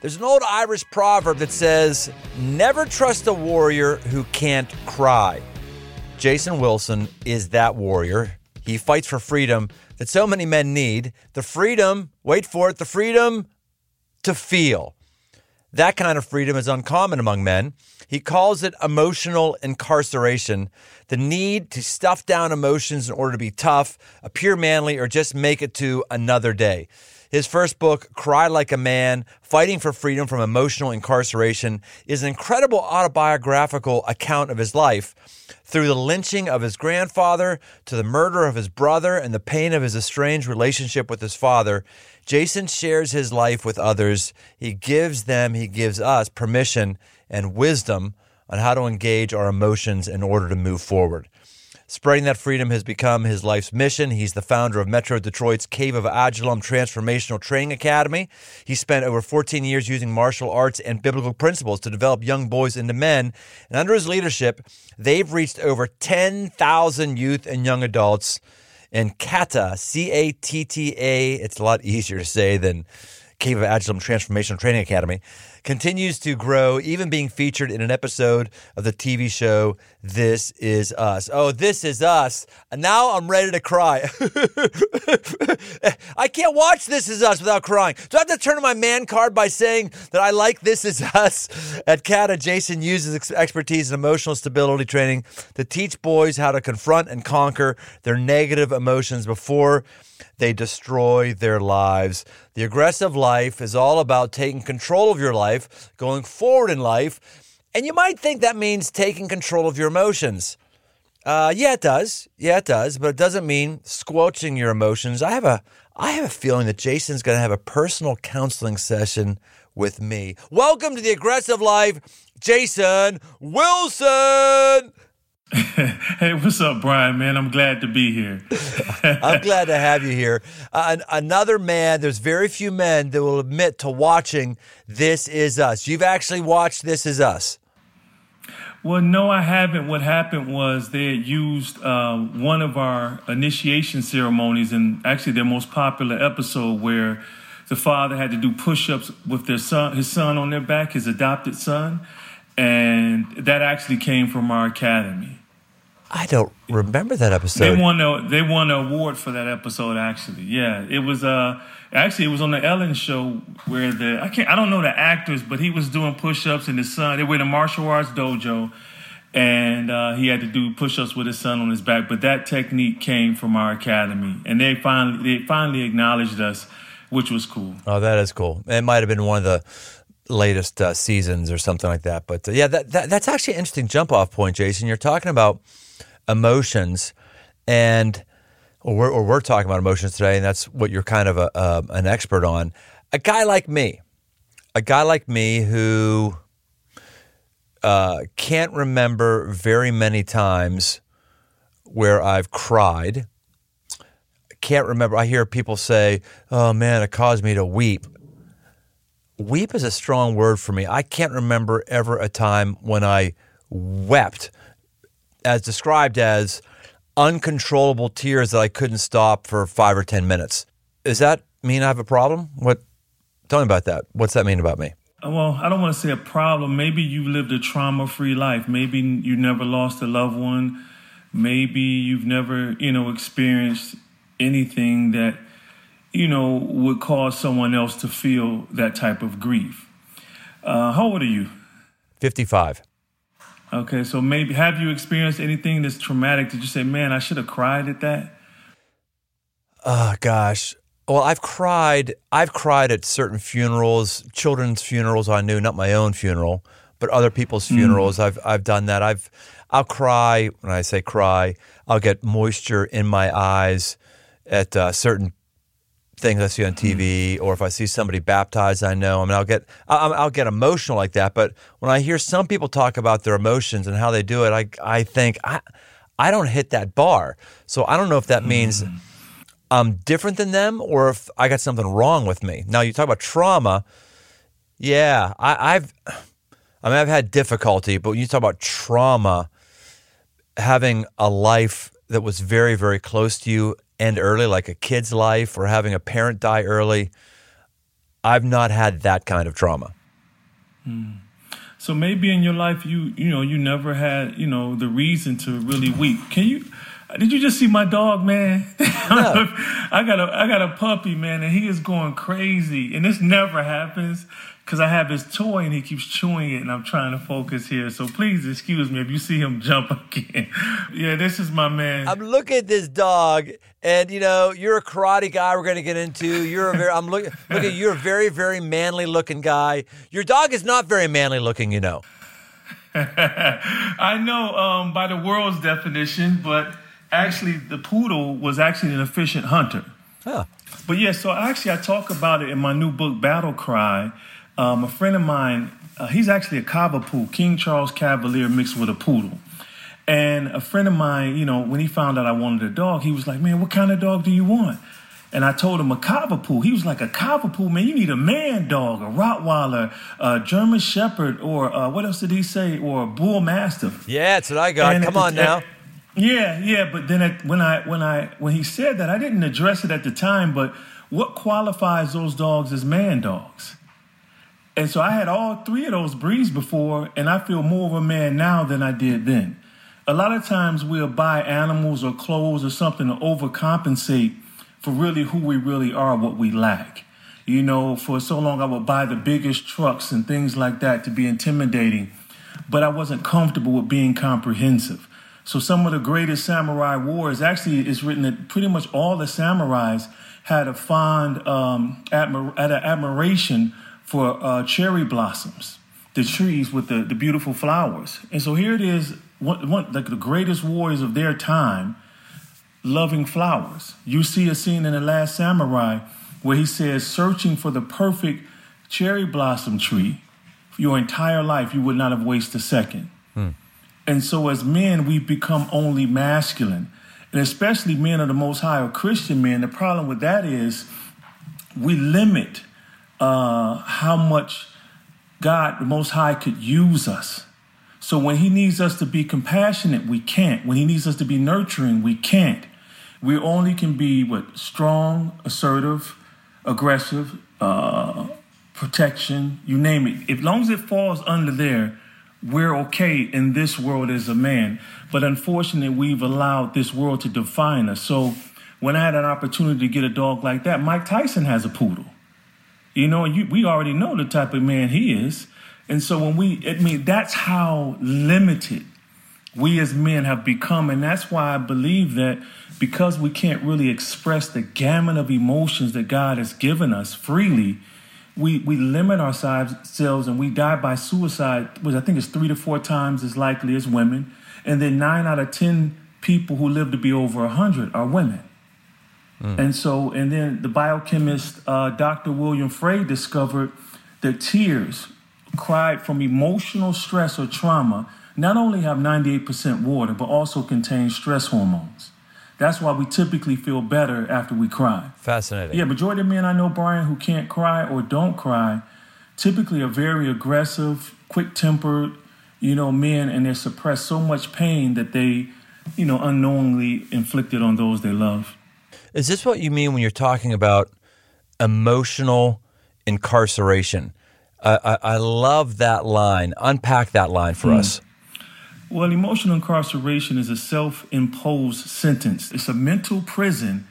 There's an old Irish proverb that says, Never trust a warrior who can't cry. Jason Wilson is that warrior. He fights for freedom that so many men need the freedom, wait for it, the freedom to feel. That kind of freedom is uncommon among men. He calls it emotional incarceration, the need to stuff down emotions in order to be tough, appear manly, or just make it to another day. His first book, Cry Like a Man Fighting for Freedom from Emotional Incarceration, is an incredible autobiographical account of his life. Through the lynching of his grandfather to the murder of his brother and the pain of his estranged relationship with his father, Jason shares his life with others. He gives them, he gives us permission and wisdom on how to engage our emotions in order to move forward. Spreading that freedom has become his life's mission. He's the founder of Metro Detroit's Cave of Adullam Transformational Training Academy. He spent over 14 years using martial arts and biblical principles to develop young boys into men. And under his leadership, they've reached over 10,000 youth and young adults. And CATTA, C A T T A, it's a lot easier to say than Cave of Adullam Transformational Training Academy, continues to grow, even being featured in an episode of the TV show This Is Us. Oh, This Is Us. Now I'm ready to cry. I can't watch This Is Us without crying. Do I have to turn to my man card by saying that I like This Is Us? At CATTA, Jason uses expertise in emotional stability training to teach boys how to confront and conquer their negative emotions before they destroy their lives. The aggressive life is all about taking control of your life, going forward in life, and you might think that means taking control of your emotions. Uh, yeah, it does. Yeah, it does, but it doesn't mean squelching your emotions. I have a I have a feeling that Jason's going to have a personal counseling session with me. Welcome to the Aggressive Life, Jason Wilson. hey, what's up, Brian? Man, I'm glad to be here. I'm glad to have you here. Uh, another man, there's very few men that will admit to watching This Is Us. You've actually watched This Is Us. Well, no, I haven't. What happened was they had used uh, one of our initiation ceremonies, and actually their most popular episode, where the father had to do push-ups with their son, his son on their back, his adopted son, and that actually came from our academy. I don't remember that episode. They won a they won an award for that episode. Actually, yeah, it was uh actually it was on the Ellen show where the I can't I don't know the actors, but he was doing push ups and his son. They were in a martial arts dojo, and uh, he had to do push ups with his son on his back. But that technique came from our academy, and they finally they finally acknowledged us, which was cool. Oh, that is cool. It might have been one of the latest uh, seasons or something like that. But uh, yeah, that, that, that's actually an interesting jump off point, Jason. You're talking about emotions, and or we're, or we're talking about emotions today, and that's what you're kind of a, an expert on. A guy like me, a guy like me who uh, can't remember very many times where I've cried. Can't remember. I hear people say, "Oh man, it caused me to weep." Weep is a strong word for me. I can't remember ever a time when I wept as described as uncontrollable tears that I couldn't stop for five or 10 minutes. Does that mean I have a problem? What? Tell me about that. What's that mean about me? Well, I don't want to say a problem. Maybe you've lived a trauma free life. Maybe you never lost a loved one. Maybe you've never, you know, experienced anything that, you know, would cause someone else to feel that type of grief. Uh, how old are you? 55. Okay, so maybe have you experienced anything that's traumatic? Did you say, "Man, I should have cried at that"? Oh gosh. Well, I've cried. I've cried at certain funerals, children's funerals. I knew, not my own funeral, but other people's mm. funerals. Mm. I've I've done that. I've I'll cry when I say cry. I'll get moisture in my eyes at uh, certain things I see on TV, mm-hmm. or if I see somebody baptized, I know. I mean, I'll get I'll, I'll, get emotional like that. But when I hear some people talk about their emotions and how they do it, I I think I I don't hit that bar. So I don't know if that means mm-hmm. I'm different than them, or if I got something wrong with me. Now you talk about trauma. Yeah, I, I've I mean I've had difficulty, but when you talk about trauma, having a life that was very very close to you end early, like a kid's life or having a parent die early, I've not had that kind of trauma. Hmm. So maybe in your life you you know you never had you know the reason to really weep. Can you? Did you just see my dog, man? No. I got a I got a puppy, man, and he is going crazy. And this never happens because I have his toy and he keeps chewing it, and I'm trying to focus here. So please excuse me if you see him jump again. yeah, this is my man. I'm looking at this dog, and you know, you're a karate guy. We're going to get into. You're a very. I'm looking. Look at you're a very, very manly looking guy. Your dog is not very manly looking, you know. I know um, by the world's definition, but actually, the poodle was actually an efficient hunter. Huh. But yeah, so actually, I talk about it in my new book, Battle Cry. Um, a friend of mine, uh, he's actually a Cavapoo, King Charles Cavalier mixed with a poodle. And a friend of mine, you know, when he found out I wanted a dog, he was like, "Man, what kind of dog do you want?" And I told him a Cavapoo. He was like, "A Cavapoo, man, you need a man dog, a Rottweiler, a German Shepherd, or uh, what else did he say? Or a Bull Mastiff." Yeah, that's what I got. And Come at on the- now. Yeah, yeah, but then at, when I when I when he said that, I didn't address it at the time. But what qualifies those dogs as man dogs? And so I had all three of those breeds before, and I feel more of a man now than I did then. A lot of times we'll buy animals or clothes or something to overcompensate for really who we really are, what we lack. You know, for so long I would buy the biggest trucks and things like that to be intimidating, but I wasn't comfortable with being comprehensive. So some of the greatest samurai wars, actually, it's written that pretty much all the samurais had a fond um, admir- had an admiration for uh, cherry blossoms, the trees with the, the beautiful flowers. And so here it is, one, one, like the greatest warriors of their time, loving flowers. You see a scene in The Last Samurai where he says, searching for the perfect cherry blossom tree for your entire life, you would not have wasted a second. And so, as men, we've become only masculine. And especially men of the Most High or Christian men, the problem with that is we limit uh, how much God, the Most High, could use us. So, when He needs us to be compassionate, we can't. When He needs us to be nurturing, we can't. We only can be what strong, assertive, aggressive, uh, protection, you name it. As long as it falls under there, we're okay in this world as a man. But unfortunately, we've allowed this world to define us. So when I had an opportunity to get a dog like that, Mike Tyson has a poodle. You know, you, we already know the type of man he is. And so when we, I mean, that's how limited we as men have become. And that's why I believe that because we can't really express the gamut of emotions that God has given us freely, we, we limit ourselves and we die by suicide, which I think is three to four times as likely as women. And then nine out of 10 people who live to be over 100 are women. And so, and then the biochemist uh, Dr. William Frey discovered that tears cried from emotional stress or trauma not only have 98% water, but also contain stress hormones. That's why we typically feel better after we cry. Fascinating. Yeah, majority of men I know, Brian, who can't cry or don't cry, typically are very aggressive, quick tempered, you know, men, and they suppress so much pain that they, you know, unknowingly inflicted on those they love. Is this what you mean when you're talking about emotional incarceration? I, I, I love that line. Unpack that line for hmm. us. Well, emotional incarceration is a self imposed sentence. It's a mental prison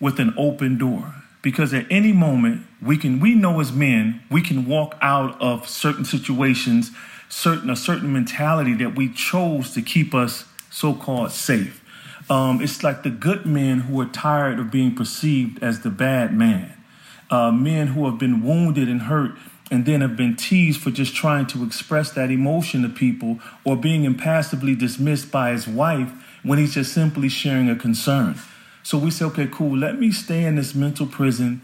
with an open door. Because at any moment, we can, we know as men, we can walk out of certain situations, certain, a certain mentality that we chose to keep us so called safe. Um, it's like the good men who are tired of being perceived as the bad man. Uh, men who have been wounded and hurt and then have been teased for just trying to express that emotion to people or being impassively dismissed by his wife when he's just simply sharing a concern. So we say, okay, cool, let me stay in this mental prison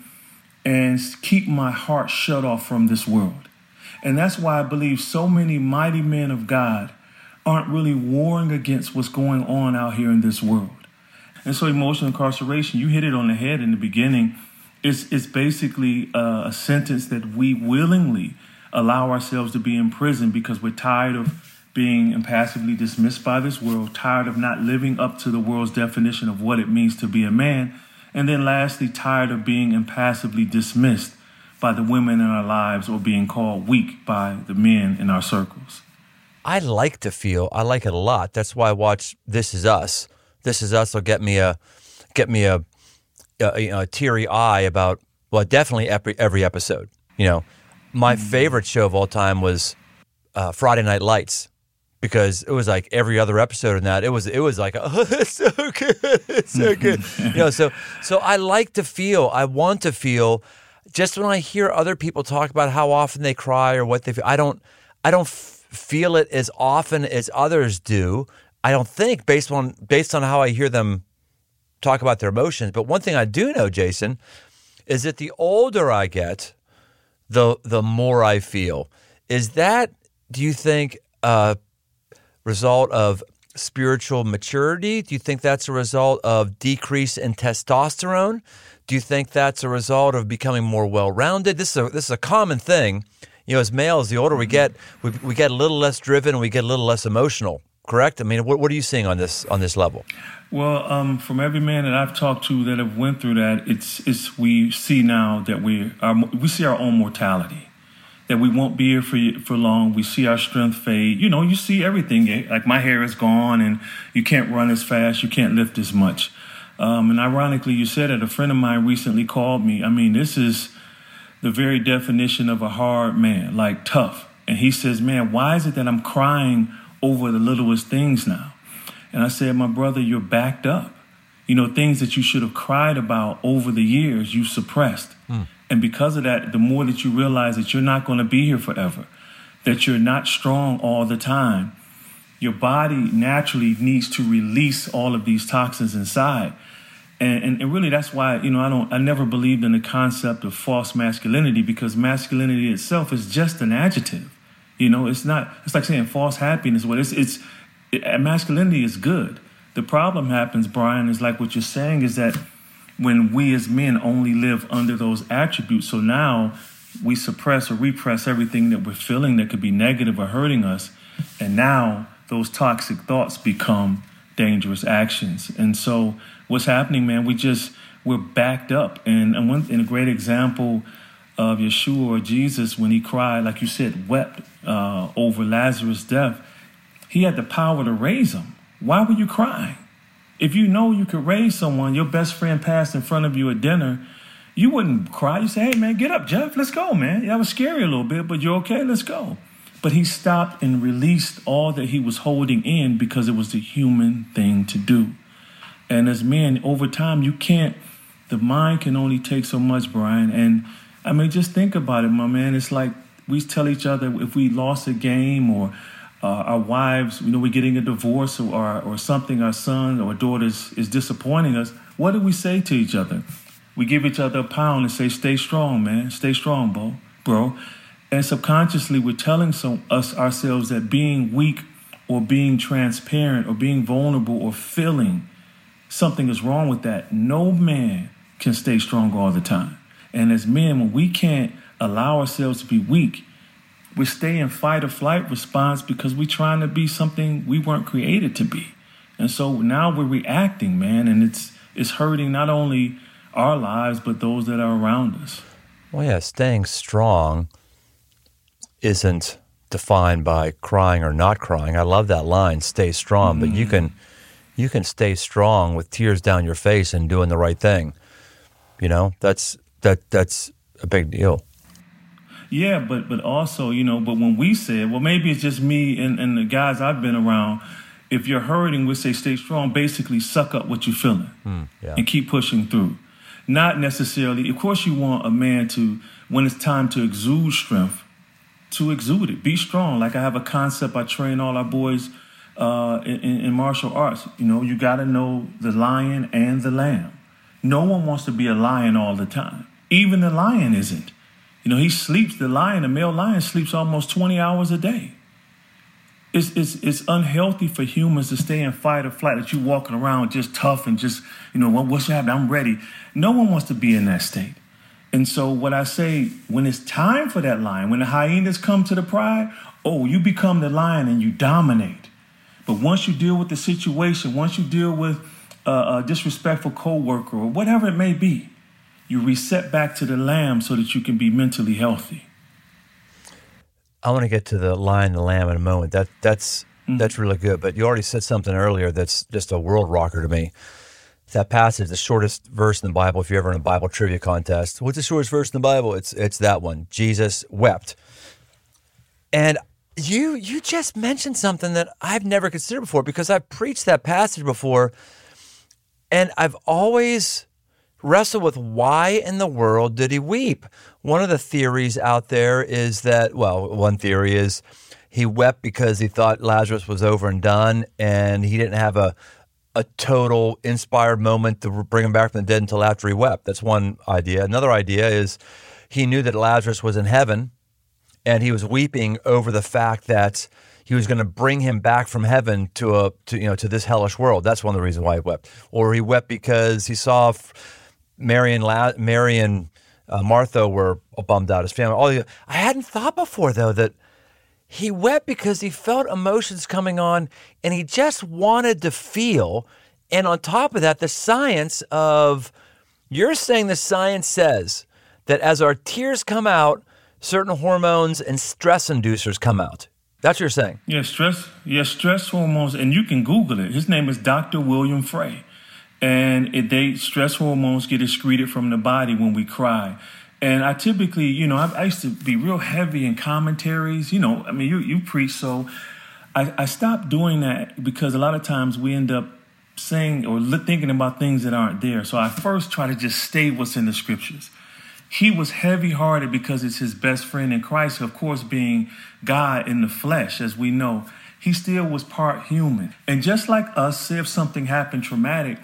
and keep my heart shut off from this world. And that's why I believe so many mighty men of God aren't really warring against what's going on out here in this world. And so emotional incarceration, you hit it on the head in the beginning. It's, it's basically a, a sentence that we willingly allow ourselves to be in prison because we're tired of being impassively dismissed by this world, tired of not living up to the world's definition of what it means to be a man, and then lastly, tired of being impassively dismissed by the women in our lives or being called weak by the men in our circles. I like to feel. I like it a lot. That's why I watch This Is Us. This Is Us will get me a get me a, a, you know, a teary eye about well, definitely every every episode. You know, my mm-hmm. favorite show of all time was uh, Friday Night Lights because it was like every other episode in that it was it was like oh it's so good it's so good you know so so I like to feel I want to feel just when I hear other people talk about how often they cry or what they feel I don't I don't feel it as often as others do I don't think based on based on how I hear them talk about their emotions but one thing I do know Jason is that the older I get the the more I feel is that do you think uh, result of spiritual maturity? Do you think that's a result of decrease in testosterone? Do you think that's a result of becoming more well-rounded? This is a, this is a common thing. You know, as males, the older we get, we, we get a little less driven and we get a little less emotional. Correct? I mean, what, what are you seeing on this on this level? Well, um, from every man that I've talked to that have went through that, it's it's we see now that we are we see our own mortality that we won't be here for for long. We see our strength fade. You know, you see everything. Like my hair is gone, and you can't run as fast. You can't lift as much. Um, and ironically, you said it. A friend of mine recently called me. I mean, this is the very definition of a hard man, like tough. And he says, "Man, why is it that I'm crying over the littlest things now?" And I said, "My brother, you're backed up. You know, things that you should have cried about over the years, you suppressed." Mm. And because of that, the more that you realize that you're not going to be here forever, that you're not strong all the time, your body naturally needs to release all of these toxins inside. And, and, and, really that's why you know i don't i never believed in the concept of false masculinity because masculinity itself is just an adjective you know it's not it's like saying false happiness what it's it's it, masculinity is good the problem happens brian is like what you're saying is that when we as men only live under those attributes. So now we suppress or repress everything that we're feeling that could be negative or hurting us. And now those toxic thoughts become dangerous actions. And so what's happening, man, we just, we're backed up. And, and, one, and a great example of Yeshua or Jesus when he cried, like you said, wept uh, over Lazarus' death, he had the power to raise him. Why were you crying? If you know you could raise someone, your best friend passed in front of you at dinner, you wouldn't cry. You say, hey, man, get up, Jeff. Let's go, man. That was scary a little bit, but you're okay. Let's go. But he stopped and released all that he was holding in because it was the human thing to do. And as men, over time, you can't, the mind can only take so much, Brian. And I mean, just think about it, my man. It's like we tell each other if we lost a game or uh, our wives, you know, we're getting a divorce or, or something, our son or daughter is, is disappointing us, what do we say to each other? We give each other a pound and say, stay strong, man. Stay strong, bro. bro. And subconsciously, we're telling some, us ourselves that being weak or being transparent or being vulnerable or feeling something is wrong with that. No man can stay strong all the time. And as men, when we can't allow ourselves to be weak, we stay in fight or flight response because we're trying to be something we weren't created to be. And so now we're reacting, man, and it's it's hurting not only our lives but those that are around us. Well, yeah, staying strong isn't defined by crying or not crying. I love that line, stay strong, mm. but you can you can stay strong with tears down your face and doing the right thing. You know, that's that that's a big deal. Yeah, but but also, you know, but when we said, well, maybe it's just me and, and the guys I've been around. If you're hurting, we say stay strong. Basically, suck up what you're feeling mm, yeah. and keep pushing through. Not necessarily. Of course, you want a man to, when it's time to exude strength, to exude it. Be strong. Like I have a concept I train all our boys uh, in, in martial arts. You know, you got to know the lion and the lamb. No one wants to be a lion all the time. Even the lion isn't. You know, he sleeps, the lion, the male lion sleeps almost 20 hours a day. It's, it's, it's unhealthy for humans to stay in fight or flight, that you walking around just tough and just, you know, what, what's happening? I'm ready. No one wants to be in that state. And so what I say, when it's time for that lion, when the hyenas come to the pride, oh, you become the lion and you dominate. But once you deal with the situation, once you deal with a, a disrespectful coworker or whatever it may be, you reset back to the lamb so that you can be mentally healthy. I want to get to the lion the lamb in a moment. That that's mm-hmm. that's really good. But you already said something earlier that's just a world rocker to me. That passage, the shortest verse in the Bible. If you're ever in a Bible trivia contest, what's the shortest verse in the Bible? It's it's that one. Jesus wept. And you you just mentioned something that I've never considered before because I've preached that passage before, and I've always wrestled with why in the world did he weep? One of the theories out there is that, well, one theory is he wept because he thought Lazarus was over and done, and he didn't have a a total inspired moment to bring him back from the dead until after he wept. That's one idea. Another idea is he knew that Lazarus was in heaven, and he was weeping over the fact that he was going to bring him back from heaven to a to you know to this hellish world. That's one of the reasons why he wept. Or he wept because he saw Mary and, La- Mary and uh, Martha were bummed out. His family. All the, I hadn't thought before though that he wept because he felt emotions coming on, and he just wanted to feel. And on top of that, the science of you're saying the science says that as our tears come out, certain hormones and stress inducers come out. That's what you're saying. Yeah, stress. Yeah, stress hormones, and you can Google it. His name is Dr. William Frey and it, they stress hormones get excreted from the body when we cry. And I typically, you know, I, used to be real heavy in commentaries. You know, I mean, you you preach, so I, I stopped doing that because a lot of times we end up saying or thinking about things that aren't there. So I first try to just stay what's in the scriptures. He was heavy hearted because it's his best friend in Christ, of course, being God in the flesh, as we know. He still was part human. And just like us, say if something happened traumatic,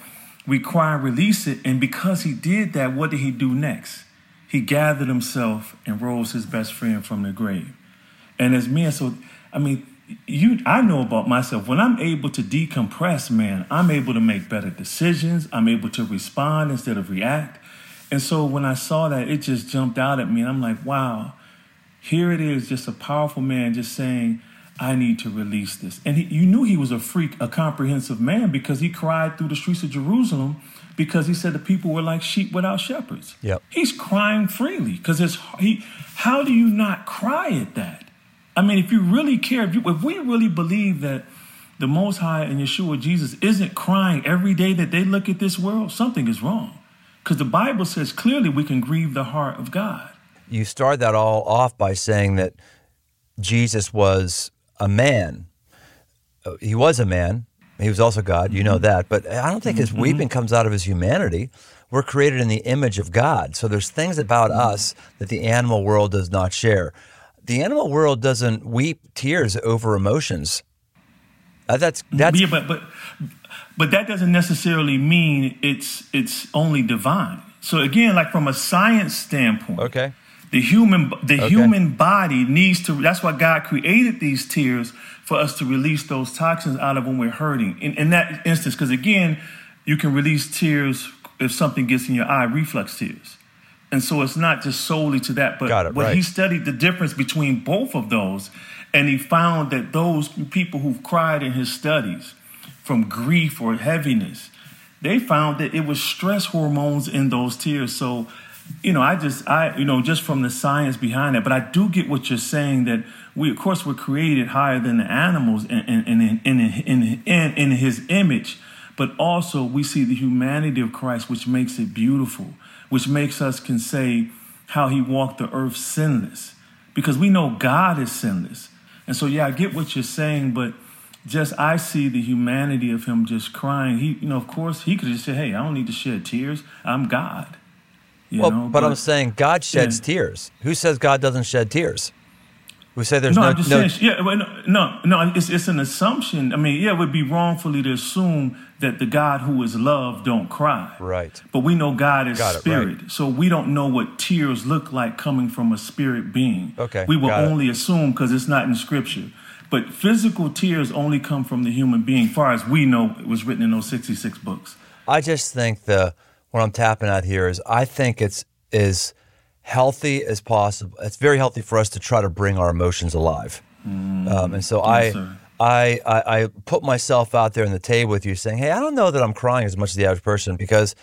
we cry and release it. And because he did that, what did he do next? He gathered himself and rose his best friend from the grave. And as men, so I mean, you I know about myself. When I'm able to decompress, man, I'm able to make better decisions. I'm able to respond instead of react. And so when I saw that, it just jumped out at me. And I'm like, wow, here it is, just a powerful man just saying, I need to release this. And he, you knew he was a freak, a comprehensive man, because he cried through the streets of Jerusalem because he said the people were like sheep without shepherds. Yep. He's crying freely because it's he. How do you not cry at that? I mean, if you really care, if, you, if we really believe that the Most High and Yeshua Jesus isn't crying every day that they look at this world, something is wrong. Because the Bible says clearly we can grieve the heart of God. You start that all off by saying that Jesus was a man. Uh, he was a man. He was also God. You know mm-hmm. that. But I don't think his mm-hmm. weeping comes out of his humanity. We're created in the image of God. So there's things about mm-hmm. us that the animal world does not share. The animal world doesn't weep tears over emotions. Uh, that's that's yeah, but but but that doesn't necessarily mean it's it's only divine. So again, like from a science standpoint, okay, the human the okay. human body needs to that's why God created these tears for us to release those toxins out of when we're hurting. In, in that instance, because again, you can release tears if something gets in your eye, reflex tears. And so it's not just solely to that, but, it, but right. he studied the difference between both of those, and he found that those people who've cried in his studies from grief or heaviness, they found that it was stress hormones in those tears. So you know, I just, I, you know, just from the science behind it, but I do get what you're saying that we, of course, we're created higher than the animals in, in, in, in, in, in, in his image, but also we see the humanity of Christ, which makes it beautiful, which makes us can say how he walked the earth sinless, because we know God is sinless. And so, yeah, I get what you're saying, but just I see the humanity of him just crying. He, you know, of course, he could just say, "Hey, I don't need to shed tears. I'm God." You well, know? But, but, I'm saying God sheds yeah. tears. Who says God doesn't shed tears? We say there's no. no I'm just no, saying, yeah, no, no, it's it's an assumption. I mean, yeah, it would be wrongfully to assume that the God who is love don't cry. Right. But we know God is Got spirit, it, right. so we don't know what tears look like coming from a spirit being. Okay. We will Got only it. assume because it's not in Scripture. But physical tears only come from the human being, far as we know, it was written in those 66 books. I just think the what I'm tapping at here is I think it's is healthy as possible. It's very healthy for us to try to bring our emotions alive. Mm, um, and so yes, I, I, I, I put myself out there on the table with you, saying, "Hey, I don't know that I'm crying as much as the average person because,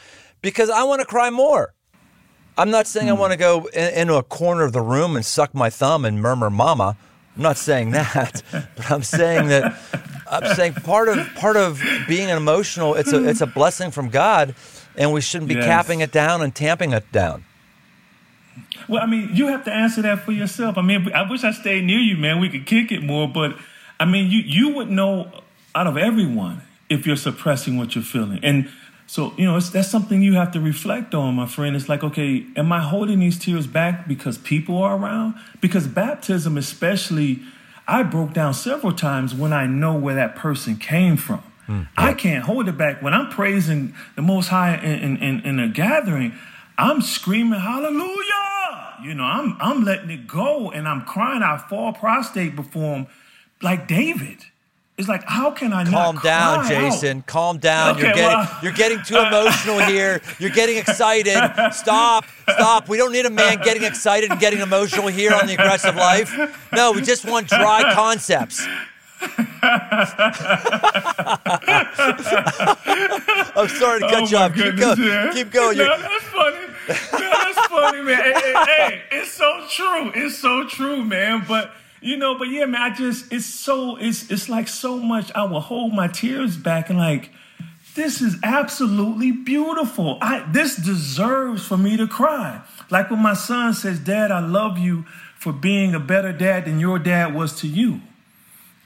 because I want to cry more. I'm not saying I want to go in, into a corner of the room and suck my thumb and murmur "mama." I'm not saying that, but I'm saying that I'm saying part of part of being an emotional it's a it's a blessing from God, and we shouldn't be Yes. capping it down and tamping it down. Well, I mean, you have to answer that for yourself. I mean, I wish I stayed near you, man. We could kick it more, but I mean, you you would know out of everyone if you're suppressing what you're feeling, and so you know it's, that's something you have to reflect on, my friend. It's like, okay, am I holding these tears back because people are around? Because baptism, especially, I broke down several times when I know where that person came from. Hmm. I can't hold it back when I'm praising the Most High in, in, in, in a gathering. I'm screaming hallelujah. You know, I'm I'm letting it go and I'm crying. I fall prostrate before him like David. It's like, how can I not? Calm not down, cry out? Jason. Calm down. you're getting well- you're getting too emotional here. You're getting excited. Stop. Stop. We don't need a man getting excited and getting emotional here on the aggressive life. No, we just want dry concepts. I'm sorry to cut Oh, you off. Keep going. Keep going. No, You're- that's funny. That's funny, man. Hey, hey, hey, it's so true. It's so true, man. But you know, but yeah, man, I just it's so it's it's like so much. I will hold my tears back and like, this is absolutely beautiful. I this deserves for me to cry. Like when my son says, "Dad, I love you for being a better dad than your dad was to you."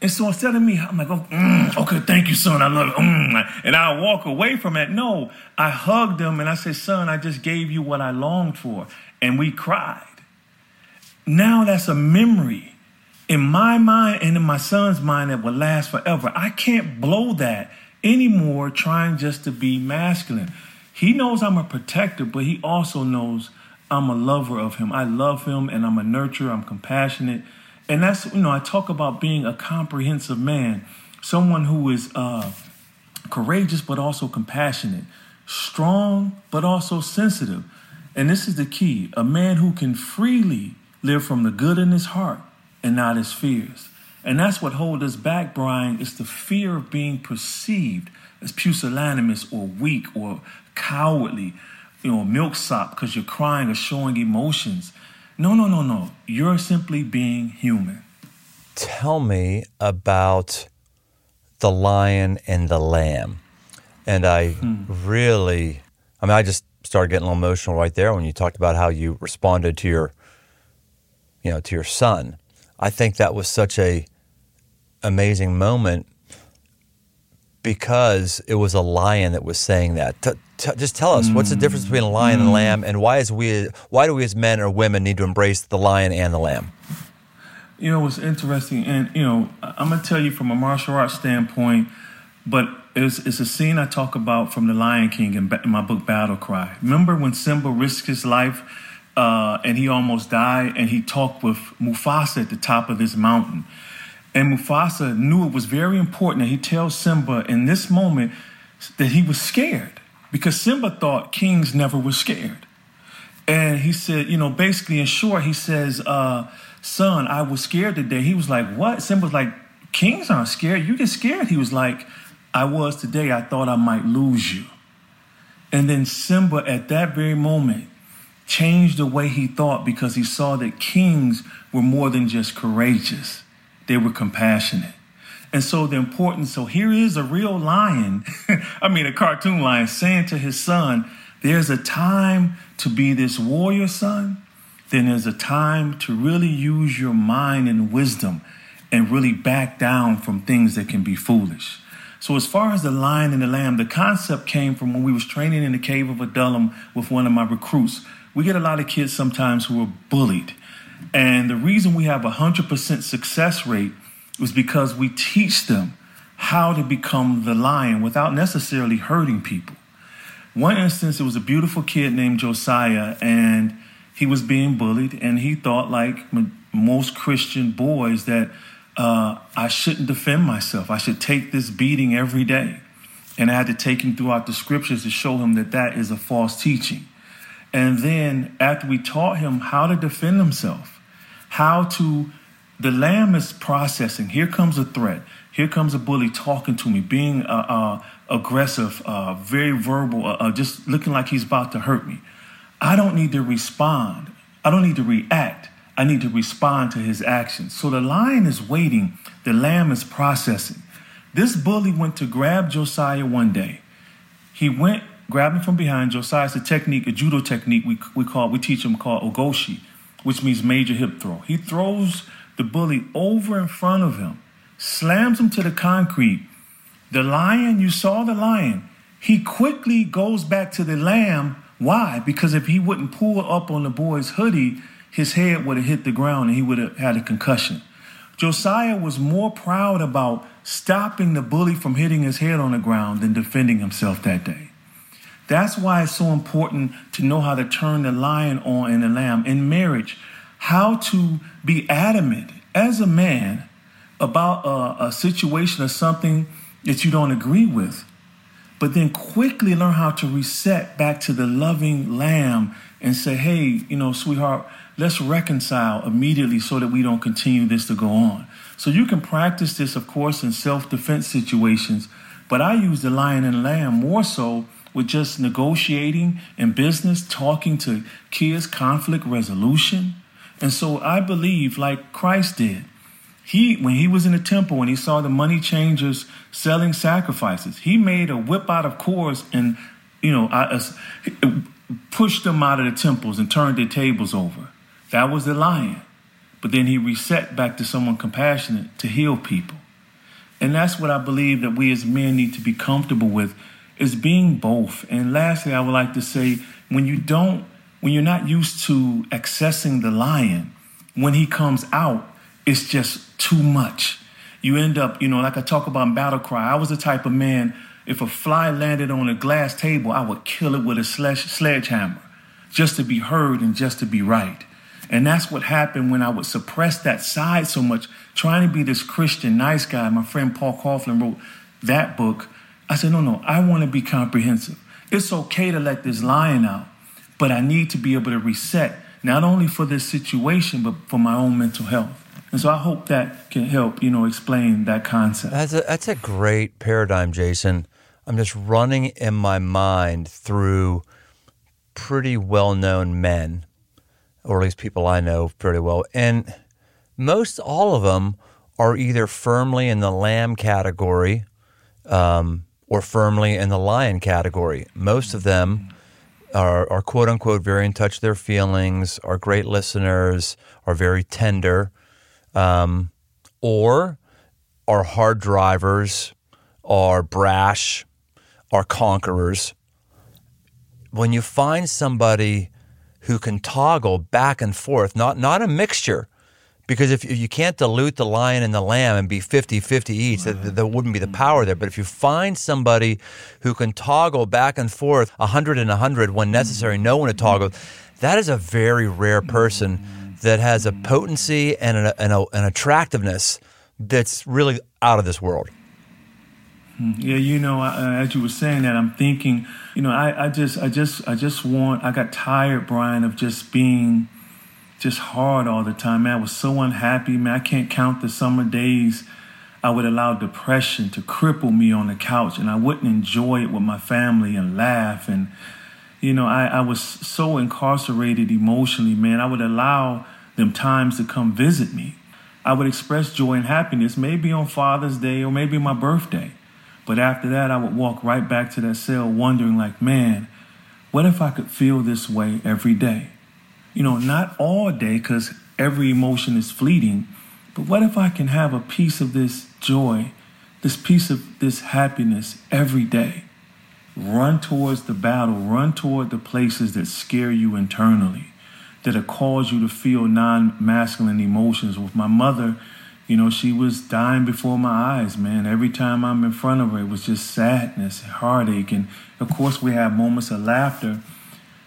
And so instead of me, I'm like, oh, mm, okay, thank you, son. I love it. Mm. And I walk away from it. No, I hugged him and I said, son, I just gave you what I longed for. And we cried. Now that's a memory in my mind and in my son's mind that will last forever. I can't blow that anymore trying just to be masculine. He knows I'm a protector, but he also knows I'm a lover of him. I love him and I'm a nurturer, I'm compassionate. And that's, you know, I talk about being a comprehensive man, someone who is uh, courageous but also compassionate, strong but also sensitive. And this is the key a man who can freely live from the good in his heart and not his fears. And that's what holds us back, Brian, is the fear of being perceived as pusillanimous or weak or cowardly, you know, milksop because you're crying or showing emotions. No, no, no, no. You're simply being human. tell me about the lion and the lamb. And I hmm. really, I mean, I just started getting a little emotional right there when you talked about how you responded to your, you know, to your son. I think that was such a amazing moment because it was a lion that was saying that. T- t- just tell us what's the difference between a lion and a lamb, and why is we why do we as men or women need to embrace the lion and the lamb? You know, it's interesting, and you know, I'm gonna tell you from a martial arts standpoint, but it's, it's a scene I talk about from The Lion King in, ba- in my book Battle Cry. Remember when Simba risked his life uh, and he almost died, and he talked with Mufasa at the top of this mountain, and Mufasa knew it was very important that he tells Simba in this moment that he was scared because Simba thought kings never were scared. And he said, you know, basically in short, he says, uh, son, I was scared today. He was like, what? Simba was like, kings aren't scared. You get scared. He was like, I was today. I thought I might lose you. And then Simba, at that very moment, changed the way he thought because he saw that kings were more than just courageous, they were compassionate. And so the importance, so here is a real lion, I mean a cartoon lion, saying to his son, there's a time to be this warrior son, then there's a time to really use your mind and wisdom and really back down from things that can be foolish. So as far as the lion and the lamb, the concept came from when we was training in the cave of Adullam with one of my recruits. We get a lot of kids sometimes who are bullied. And the reason we have a 100% success rate was because we teach them how to become the lion without necessarily hurting people. One instance, it was a beautiful kid named Josiah, and he was being bullied, and he thought, like most Christian boys, that uh, I shouldn't defend myself. I should take this beating every day. And I had to take him throughout the scriptures to show him that that is a false teaching. And then after we taught him how to defend himself, how to, the lamb is processing. Here comes a threat. Here comes a bully talking to me, being uh, uh, aggressive, uh, very verbal, uh, uh, just looking like he's about to hurt me. I don't need to respond. I don't need to react. I need to respond to his actions. So the lion is waiting, the lamb is processing. This bully went to grab Josiah one day. He went, grabbed him from behind. Josiah's a technique, a judo technique we, we call, we teach him called ogoshi, which means major hip throw. He throws the bully over in front of him, slams him to the concrete. The lion, you saw the lion, he quickly goes back to the lamb. Why? Because if he wouldn't pull up on the boy's hoodie, his head would have hit the ground and he would have had a concussion. Josiah was more proud about stopping the bully from hitting his head on the ground than defending himself that day. That's why it's so important to know how to turn the lion on and the lamb in marriage, how to be adamant as a man about a, a situation or something that you don't agree with, but then quickly learn how to reset back to the loving lamb and say, hey, you know, sweetheart, let's reconcile immediately so that we don't continue this to go on. So you can practice this, of course, in self defense situations, but I use the lion and lamb more so with just negotiating in business, talking to kids, conflict resolution. And so I believe, like Christ did, he when he was in the temple when he saw the money changers selling sacrifices, he made a whip out of cords and you know I, pushed them out of the temples and turned their tables over. That was the lion. But then he reset back to someone compassionate to heal people. And that's what I believe that we as men need to be comfortable with is being both. And lastly, I would like to say when you don't, when you're not used to accessing the lion, when he comes out, it's just too much. You end up, you know, like I talk about battle cry. I was the type of man, if a fly landed on a glass table, I would kill it with a sledgehammer just to be heard and just to be right. And that's what happened when I would suppress that side so much, trying to be this Christian nice guy. My friend Paul Coughlin wrote that book. I said, no, no, I want to be comprehensive. It's okay to let this lion out, but I need to be able to reset, not only for this situation, but for my own mental health. And so I hope that can help, you know, explain that concept. That's a, that's a great paradigm, Jason. I'm just running in my mind through pretty well known men or at least people I know pretty well. And most all of them are either firmly in the lamb category um, or firmly in the lion category. Most of them are, are, quote unquote very in touch with their feelings, are great listeners, are very tender, um, or are hard drivers, are brash, are conquerors. When you find somebody who can toggle back and forth, not, not a mixture. Because if you can't dilute the lion and the lamb and be 50 50 each, right. that, that wouldn't be the power there. But if you find somebody who can toggle back and forth 100 and 100 when necessary, know when to toggle, that is a very rare person that has a potency and an, an, an attractiveness that's really out of this world. Hmm. Yeah, you know, as you were saying that, I'm thinking, you know, I, I just, I just, I just want. I got tired, Brian, of just being just hard all the time. Man, I was so unhappy. Man, I can't count the summer days. I would allow depression to cripple me on the couch, and I wouldn't enjoy it with my family and laugh. And you know, I, I was so incarcerated emotionally, man. I would allow them times to come visit me. I would express joy and happiness, maybe on Father's Day or maybe my birthday. But after that, I would walk right back to that cell wondering, like, man, what if I could feel this way every day? You know, not all day, because every emotion is fleeting, but what if I can have a piece of this joy, this piece of this happiness every day? Run towards the battle, run toward the places that scare you internally, that have caused you to feel non masculine emotions. With my mother, you know, she was dying before my eyes, man. Every time I'm in front of her, it was just sadness, heartache. And of course, we have moments of laughter.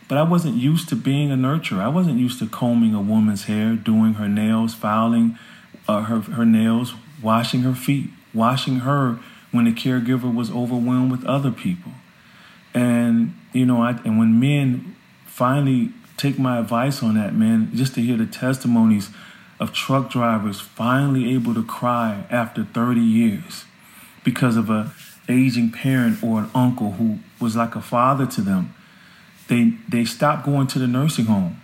But I wasn't used to being a nurturer. I wasn't used to combing a woman's hair, doing her nails, filing uh, her, her nails, washing her feet, washing her when the caregiver was overwhelmed with other people. And, you know, I, and when men finally take my advice on that, man, just to hear the testimonies of truck drivers finally able to cry after 30 years because of a aging parent or an uncle who was like a father to them. They they stopped going to the nursing home.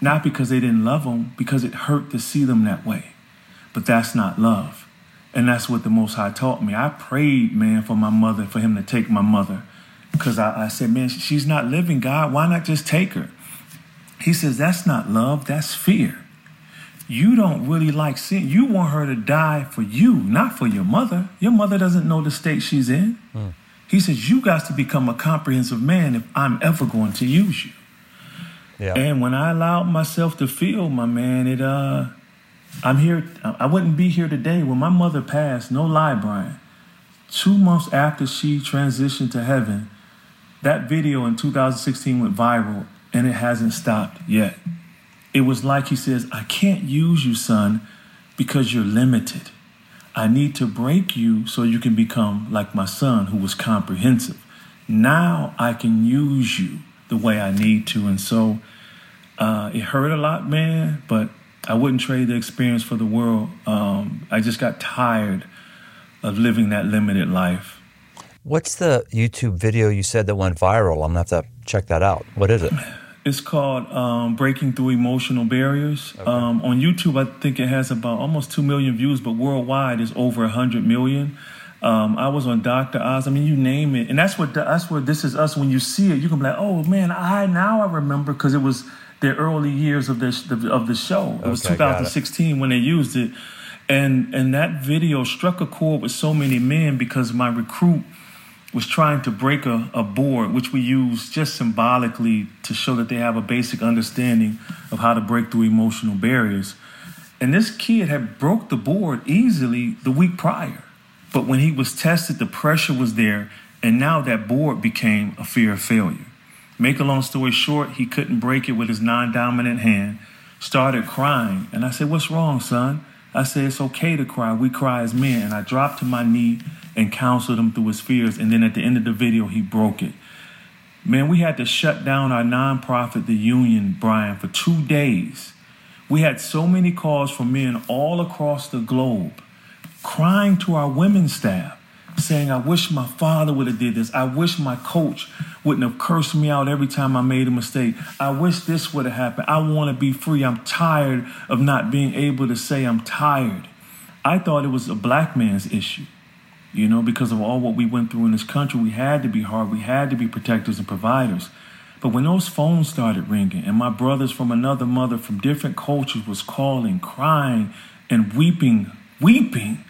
Not because they didn't love them, because it hurt to see them that way. But that's not love. And that's what the Most High taught me. I prayed, man, for my mother, for him to take my mother. Because I, I said, man, she's not living, God. Why not just take her? He says, that's not love, that's fear. You don't really like sin. You want her to die for you, not for your mother. Your mother doesn't know the state she's in. Hmm. He says, You got to become a comprehensive man if I'm ever going to use you. Yeah. And when I allowed myself to feel, my man, it uh I'm here I wouldn't be here today. When my mother passed, no lie, Brian. Two months after she transitioned to heaven, that video in 2016 went viral and it hasn't stopped yet. It was like he says, I can't use you, son, because you're limited. I need to break you so you can become like my son who was comprehensive. Now I can use you the way I need to. And so uh, it hurt a lot, man, but I wouldn't trade the experience for the world. Um, I just got tired of living that limited life. What's the YouTube video you said that went viral? I'm to have to check that out. What is it? It's called um, Breaking Through Emotional Barriers. Okay. Um, on YouTube, I think it has about almost 2 million views, but worldwide is over 100 million. Um, I was on Dr. Oz. I mean, you name it, and that's what that's what this is. Us when you see it, you can be like, "Oh man, I now I remember," because it was the early years of this of the show. It was 2016 it. when they used it, and and that video struck a chord with so many men because my recruit was trying to break a, a board, which we use just symbolically to show that they have a basic understanding of how to break through emotional barriers. And this kid had broke the board easily the week prior. But when he was tested, the pressure was there, and now that board became a fear of failure. Make a long story short, he couldn't break it with his non dominant hand, started crying. And I said, What's wrong, son? I said, It's okay to cry. We cry as men. And I dropped to my knee and counseled him through his fears. And then at the end of the video, he broke it. Man, we had to shut down our nonprofit, the Yunion, Brian, for two days. We had so many calls from men all across the globe crying to our women's staff, saying, I wish my father would have did this. I wish my coach wouldn't have cursed me out every time I made a mistake. I wish this would have happened. I want to be free. I'm tired of not being able to say I'm tired. I thought it was a black man's issue. You know, because of all what we went through in this country, we had to be hard. We had to be protectors and providers. But when those phones started ringing and my brothers from another mother from different cultures was calling, crying, and weeping, weeping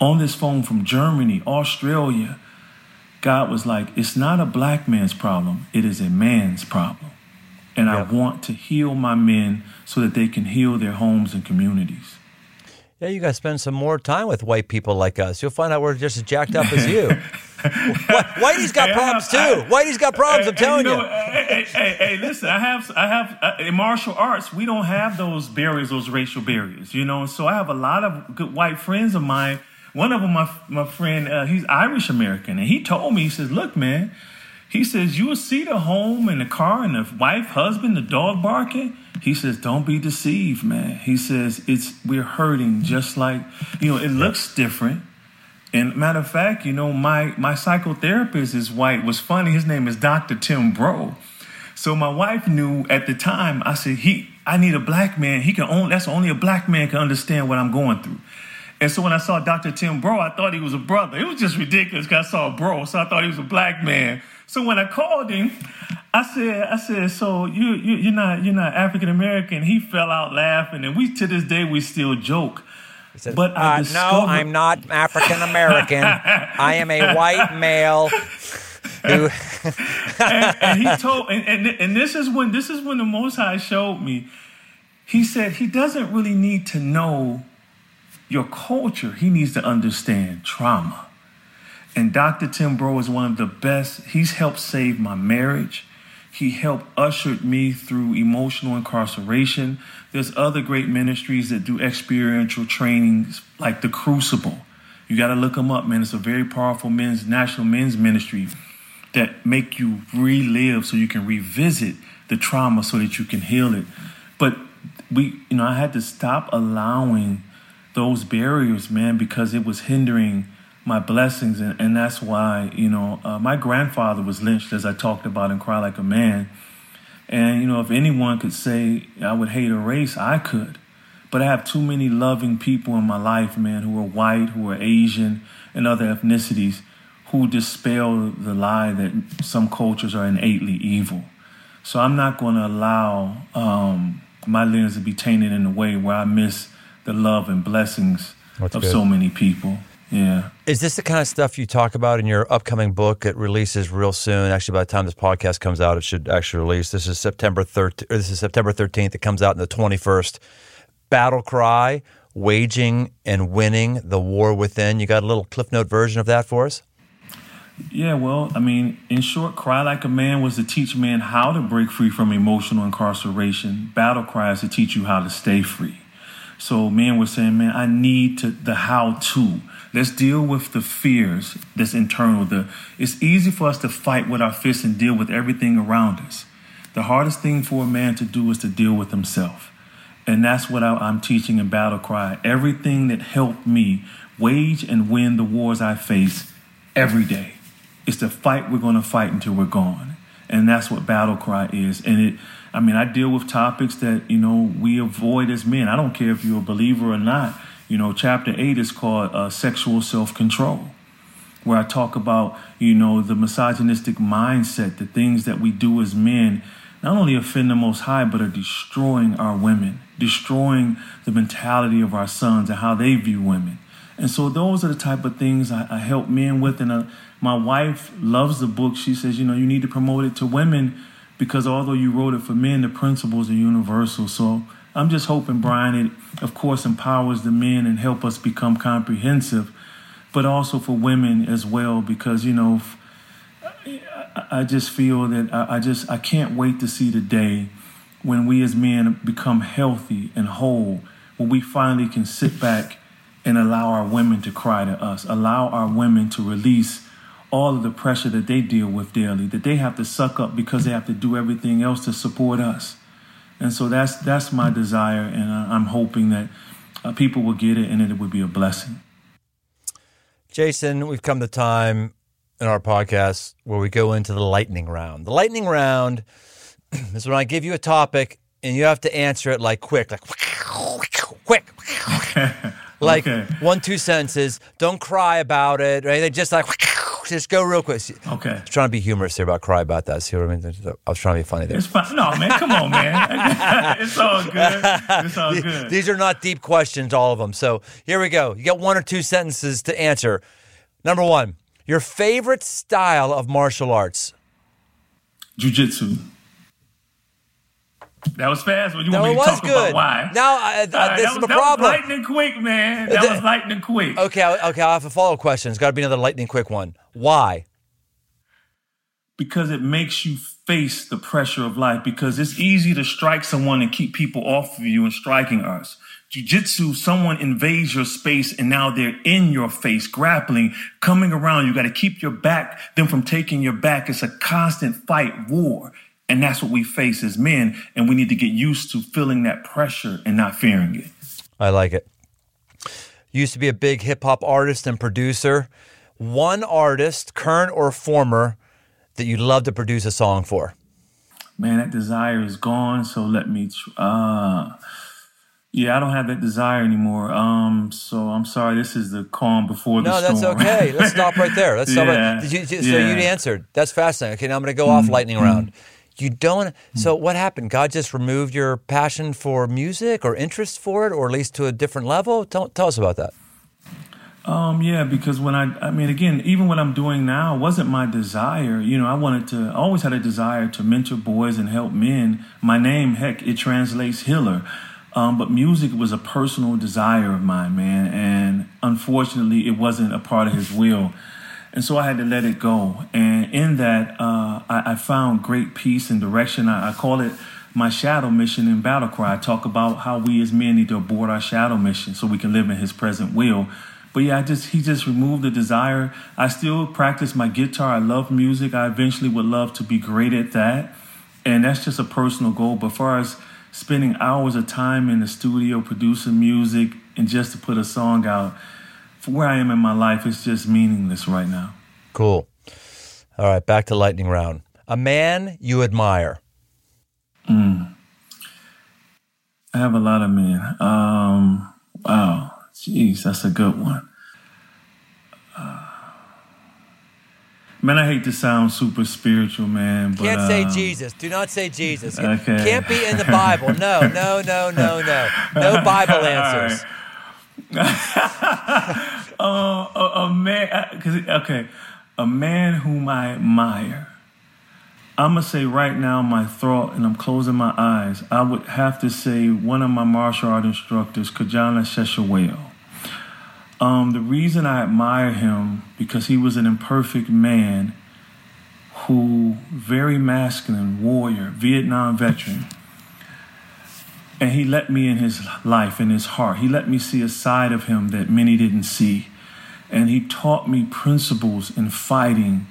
on this phone from Germany, Australia, God was like, it's not a black man's problem, it is a man's problem. And I want to heal my men so that they can heal their homes and communities. Yeah, you got to spend some more time with white people like us. You'll find out we're just as jacked up as you. Whitey's got problems too. Whitey's got problems. I'm telling you. Know, hey, hey, hey, listen. I have, I have uh, in martial arts. We don't have those barriers, those racial barriers. You know, so I have a lot of good white friends of mine. One of them, my my friend, uh, he's Irish American, and he told me, he says, "Look, man." He says, You will see the home and the car and the wife, husband, the dog barking. He says, Don't be deceived, man. He says, It's we're hurting just like, you know, it looks different. And matter of fact, you know, my my psychotherapist is white. Was funny, his name is Dr. Tim Bro. So my wife knew at the time, I said, he I need a black man. He can only that's only a black man can understand what I'm going through. And so when I saw Dr. Tim Bro, I thought he was a brother. It was just ridiculous because I saw a bro, so I thought he was a black man. So when I called him, I said, I said, so you, you you're not you're not African American. He fell out laughing, and we to this day we still joke. But uh, discovered- no, I'm not African American. I am a white male. Who and, and, he told, and, and, and this is when this is when the Most High showed me. He said he doesn't really need to know your culture. He needs to understand trauma. And Dr. Tim Bro is one of the best. He's helped save my marriage. He helped ushered me through emotional incarceration. There's other great ministries that do experiential trainings like the Crucible. You got to look them up, man. It's a very powerful men's national men's ministry that make you relive so you can revisit the trauma so that you can heal it. But we, you know, I had to stop allowing those barriers, man, because it was hindering my blessings, and, and that's why you know uh, my grandfather was lynched, as I talked about in Cry Like a Man. And you know, if anyone could say I would hate a race, I could. But I have too many loving people in my life, man, who are white, who are Asian, and other ethnicities, who dispel the lie that some cultures are innately evil. So I'm not going to allow um, my lens to be tainted in a way where I miss the love and blessings That's of good. so many people. Yeah. Is this the kind of stuff you talk about in your upcoming book that releases real soon? Actually, by the time this podcast comes out, it should actually release. This is September 13th. This is September 13th. It comes out in the 21st. Battle Cry, Waging and Winning the War Within. You got a little Cliff Note version of that for us? Yeah, well, I mean, in short, Cry Like a Man was to teach men how to break free from emotional incarceration. Battle Cry is to teach you how to stay free. So men were saying, man, I need to the how to. Let's deal with the fears that's internal. The it's easy for us to fight with our fists and deal with everything around us. The hardest thing for a man to do is to deal with himself. And that's what I, am teaching in Battle Cry. Everything that helped me wage and win the wars I face every day. It's the fight we're going to fight until we're gone. And that's what battle cry is. And it, I mean, I deal with topics that, you know, we avoid as men. I don't care if you're a believer or not. You know, chapter eight is called uh, sexual self control, where I talk about, you know, the misogynistic mindset, the things that we do as men not only offend the Most High, but are destroying our women, destroying the mentality of our sons and how they view women. And so those are the type of things I, I help men with. And uh, my wife loves the book. She says, you know, you need to promote it to women because although you wrote it for men, the principles are universal. So I'm just hoping, Brian, it of course empowers the men and help us become comprehensive, but also for women as well because you know. I just feel that I just I can't wait to see the day when we as men become healthy and whole, when we finally can sit back and allow our women to cry to us, allow our women to release all of the pressure that they deal with daily, that they have to suck up because they have to do everything else to support us. And so that's that's my desire, and I'm hoping that uh, people will get it and it would be a blessing. Jason, we've come to time in our podcast where we go into the lightning round. The lightning round is when I give you a topic and you have to answer it like quick, like quick. like okay. one two sentences. Don't cry about it, right? They just like just go real quick. Okay. I was trying to be humorous here about cry about that. See what I mean? I was trying to be funny there. It's fine. No, man, come on, man. it's all good. It's all good. These are not deep questions, all of them. So here we go. You got one or two sentences to answer. Number one, your favorite style of martial arts? Jiu-jitsu. That was fast. When you no, want me to talk good. about why? Now, uh, uh, this is the problem. That Was lightning quick, man. That was lightning quick. Okay, okay. I have a follow up question. It's got to be another lightning quick one. Why? Because it makes you face the pressure of life. Because it's easy to strike someone and keep people off of you and striking us. Jiu-jitsu, someone invades your space and now they're in your face, grappling, coming around. You got to keep your back, them from taking your back. It's a constant fight, war. And that's what we face as men. And we need to get used to feeling that pressure and not fearing it. I like it. You used to be a big hip hop artist and producer. One artist, current or former, that you'd love to produce a song for? Man, that desire is gone. So let me. Uh, yeah, I don't have that desire anymore. Um, so I'm sorry. This is the calm before the no, storm. No, that's okay. Let's stop right there. Let's stop. Right. Did you, so yeah. you answered. That's fascinating. Okay, now I'm going to go off mm-hmm. lightning round. You don't. Mm-hmm. So what happened? God just removed your passion for music or interest for it, or at least to a different level. Tell, tell us about that. Um, yeah, because when I, I mean, again, even what I'm doing now wasn't my desire. You know, I wanted to, I always had a desire to mentor boys and help men. My name, heck, it translates healer. Um, but music was a personal desire of mine, man. And unfortunately, it wasn't a part of his will. And so I had to let it go. And in that, uh, I, I, found great peace and direction. I, I, call it my shadow mission in Battle Cry. I talk about how we as men need to abort our shadow mission so we can live in his present will. But yeah, I just he just removed the desire. I still practice my guitar. I love music. I eventually would love to be great at that. And that's just a personal goal. But far as spending hours of time in the studio producing music and just to put a song out. Where I am in my life, is just meaningless right now. Cool. All right, back to lightning round. A man you admire. I have a lot of men. Um, wow, jeez, that's a good one. Uh, man, I hate to sound super spiritual, man, but Can't say uh, Jesus. Do not say Jesus. Okay. Can't be in the Bible. No, no, no, no, no. No Bible answers. uh, a, a man, cause, okay, a man whom I admire. I'm gonna say right now, my thought, and I'm closing my eyes. I would have to say one of my martial art instructors, Kajana Sheshaweo. Um, the reason I admire him because he was an imperfect man who very masculine warrior, Vietnam veteran. And he let me in his life, in his heart. He let me see a side of him that many didn't see. And he taught me principles in fighting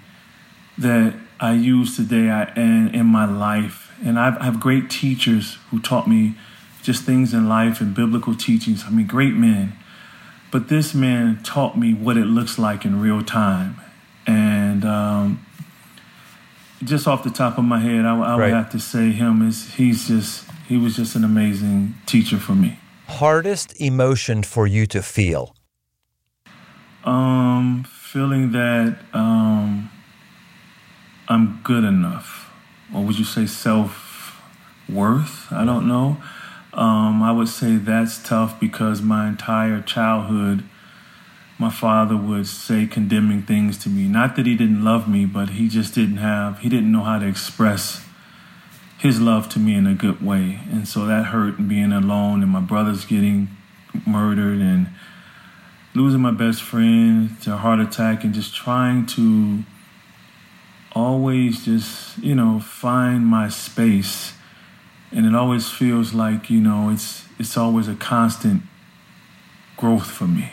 that I use today and in my life. And I've, I have great teachers who taught me just things in life and biblical teachings. I mean, great men. But this man taught me what it looks like in real time. And um, just off the top of my head, I, I would have to say him is he's just he was just an amazing teacher for me. Hardest emotion for you to feel. Um, feeling that um, I'm good enough, or would you say self worth? I don't know. Um, I would say that's tough because my entire childhood, my father would say condemning things to me. Not that he didn't love me, but he just didn't have, he didn't know how to express his love to me in a good way. And so that hurt being alone and my brothers getting murdered and losing my best friend to a heart attack and just trying to always just, you know, find my space. And it always feels like, you know, it's it's always a constant growth for me.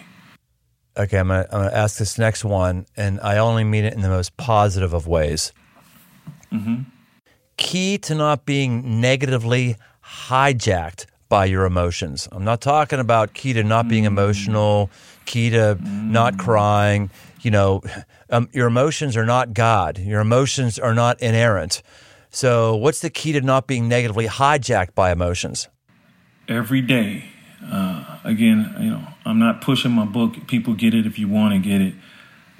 Okay, I'm gonna, I'm gonna ask this next one, and I only mean it in the most positive of ways. Key to not being negatively hijacked by your emotions. I'm not talking about key to not being emotional, key to not crying. You know, um, your emotions are not God. Your emotions are not inerrant. So, what's the key to not being negatively hijacked by emotions? every day. Uh, again, you know, I'm not pushing my book. People get it if you want to get it.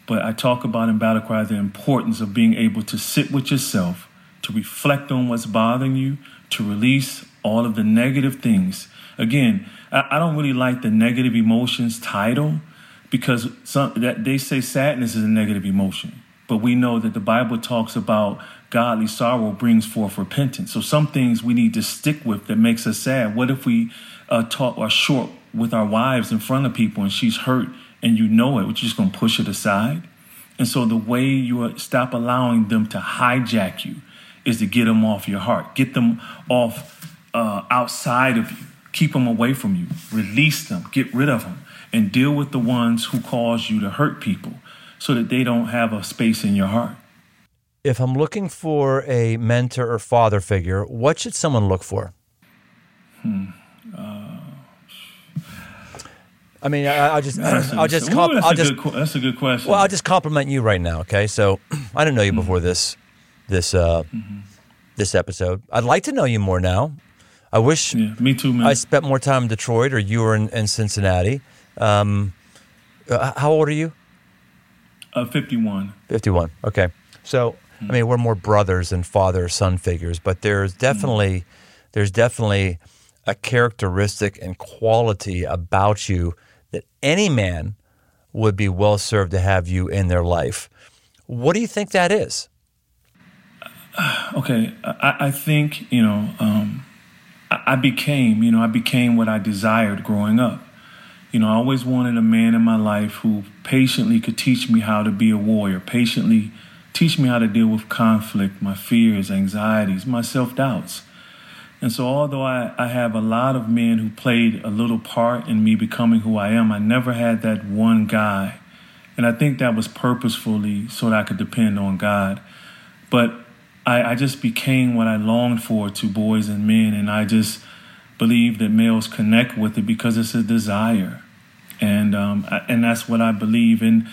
But I talk about in Battle Cry the importance of being able to sit with yourself, to reflect on what's bothering you, to release all of the negative things. Again, I, I don't really like the negative emotions title because some that they say sadness is a negative emotion. But we know that the Bible talks about godly sorrow brings forth repentance. So some things we need to stick with that makes us sad. What if we uh, talk are short with our wives in front of people and she's hurt and you know it, we're just going to push it aside. And so the way you uh, stop allowing them to hijack you is to get them off your heart, get them off uh, outside of you, keep them away from you, release them, get rid of them, and deal with the ones who cause you to hurt people so that they don't have a space in your heart. If I'm looking for a mentor or father figure, what should someone look for? I mean, I, I'll just, I'll just, ooh, comp- I'll a just, good, that's a good question. well, I'll just compliment you right now. Okay, so I didn't know you before this, this, uh, this episode. I'd like to know you more now. I wish yeah, me too, man. I spent more time in Detroit or you were in, in Cincinnati. Um, uh, how old are you? uh, 51. 51. Okay. So, I mean, we're more brothers than father son figures, but there's definitely there's definitely a characteristic and quality about you that any man would be well served to have you in their life. What do you think that is? Okay, I, I think you know. Um, I, I became, you know, I became what I desired growing up. You know, I always wanted a man in my life who patiently could teach me how to be a warrior, patiently teach me how to deal with conflict, my fears, anxieties, my self doubts. And so, although I, I have a lot of men who played a little part in me becoming who I am, I never had that one guy. And I think that was purposefully so that I could depend on God. But I, I just became what I longed for to boys and men. And I just believe that males connect with it because it's a desire. and um, and that's what I believe And,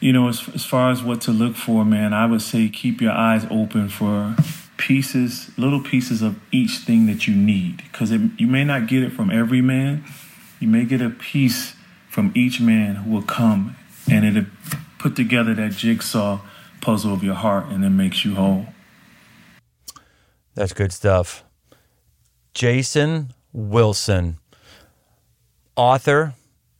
You know, as, as far as what to look for, man, I would say keep your eyes open for pieces, little pieces of each thing that you need, because you may not get it from every man. You may get a piece from each man who will come, and it'll put together that jigsaw puzzle of your heart, and it makes you whole. That's good stuff. Jason Wilson, author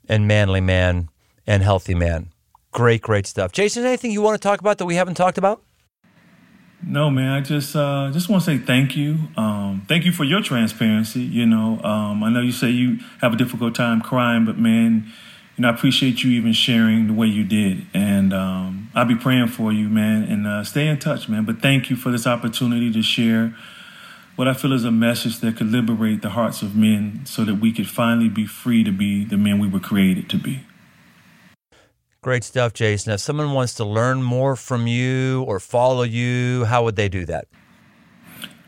and manly man and healthy man. Great, great stuff. Jason, anything you want to talk about that we haven't talked about? No, man. I just uh, just want to say thank you. Um, thank you for your transparency. You know, um, I know you say you have a difficult time crying, but man, you know, I appreciate you even sharing the way you did, and um, I'll be praying for you, man. And uh, stay in touch, man. But thank you for this opportunity to share what I feel is a message that could liberate the hearts of men, so that we could finally be free to be the men we were created to be. Great stuff, Jason. If someone wants to learn more from you or follow you, how would they do that?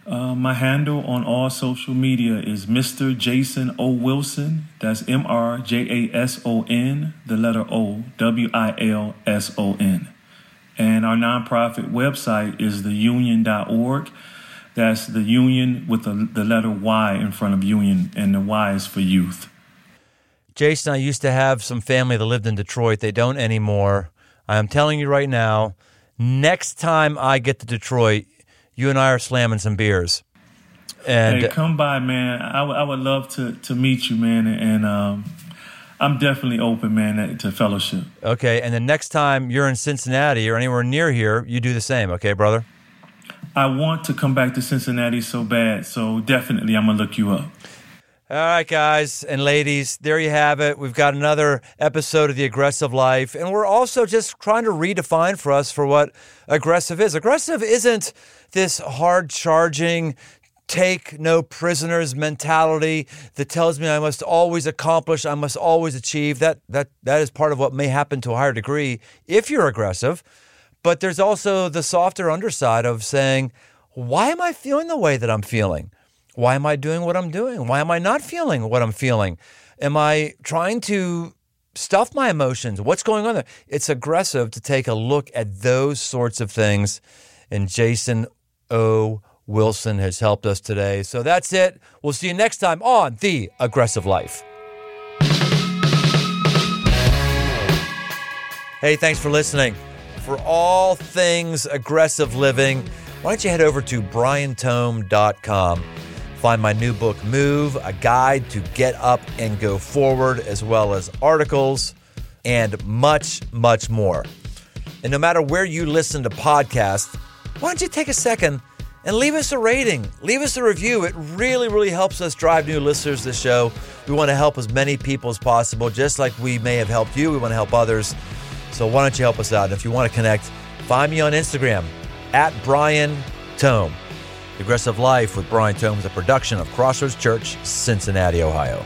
Uh, my handle on all social media is Mr. Jason O. Wilson. That's M R J A S O N, the letter O, W I L S O N. And our nonprofit website is theyunion.org. That's the union with the, the letter Y in front of union, and the Y is for youth. Jason, I used to have some family that lived in Detroit. They don't anymore. I am telling you right now, next time I get to Detroit, you and I are slamming some beers. And hey, come by, man. I, w- I would love to to meet you, man. And um, I'm definitely open, man, to fellowship. Okay. And the next time you're in Cincinnati or anywhere near here, you do the same. Okay, brother. I want to come back to Cincinnati so bad. So definitely, I'm gonna look you up. All right, guys and ladies, there you have it. We've got another episode of The Aggressive Life. And we're also just trying to redefine for us for what aggressive is. Aggressive isn't this hard charging, take no prisoners mentality that tells me I must always accomplish, I must always achieve. That that that is part of what may happen to a higher degree if you're aggressive. But there's also the softer underside of saying, why am I feeling the way that I'm feeling? Why am I doing what I'm doing? Why am I not feeling what I'm feeling? Am I trying to stuff my emotions? What's going on there? It's aggressive to take a look at those sorts of things. And Jason O. Wilson has helped us today. So that's it. We'll see you next time on The Aggressive Life. Hey, thanks for listening. For all things aggressive living, why don't you head over to briantome.com? Find my new book, Move, a guide to get up and go forward, as well as articles and much, much more. And no matter where you listen to podcasts, why don't you take a second and leave us a rating, leave us a review. It really, really helps us drive new listeners to the show. We want to help as many people as possible, just like we may have helped you. We want to help others. So why don't you help us out? And if you want to connect, find me on Instagram at Brian Tome. Aggressive Life with Brian Tome is a production of Crossroads Church, Cincinnati, Ohio.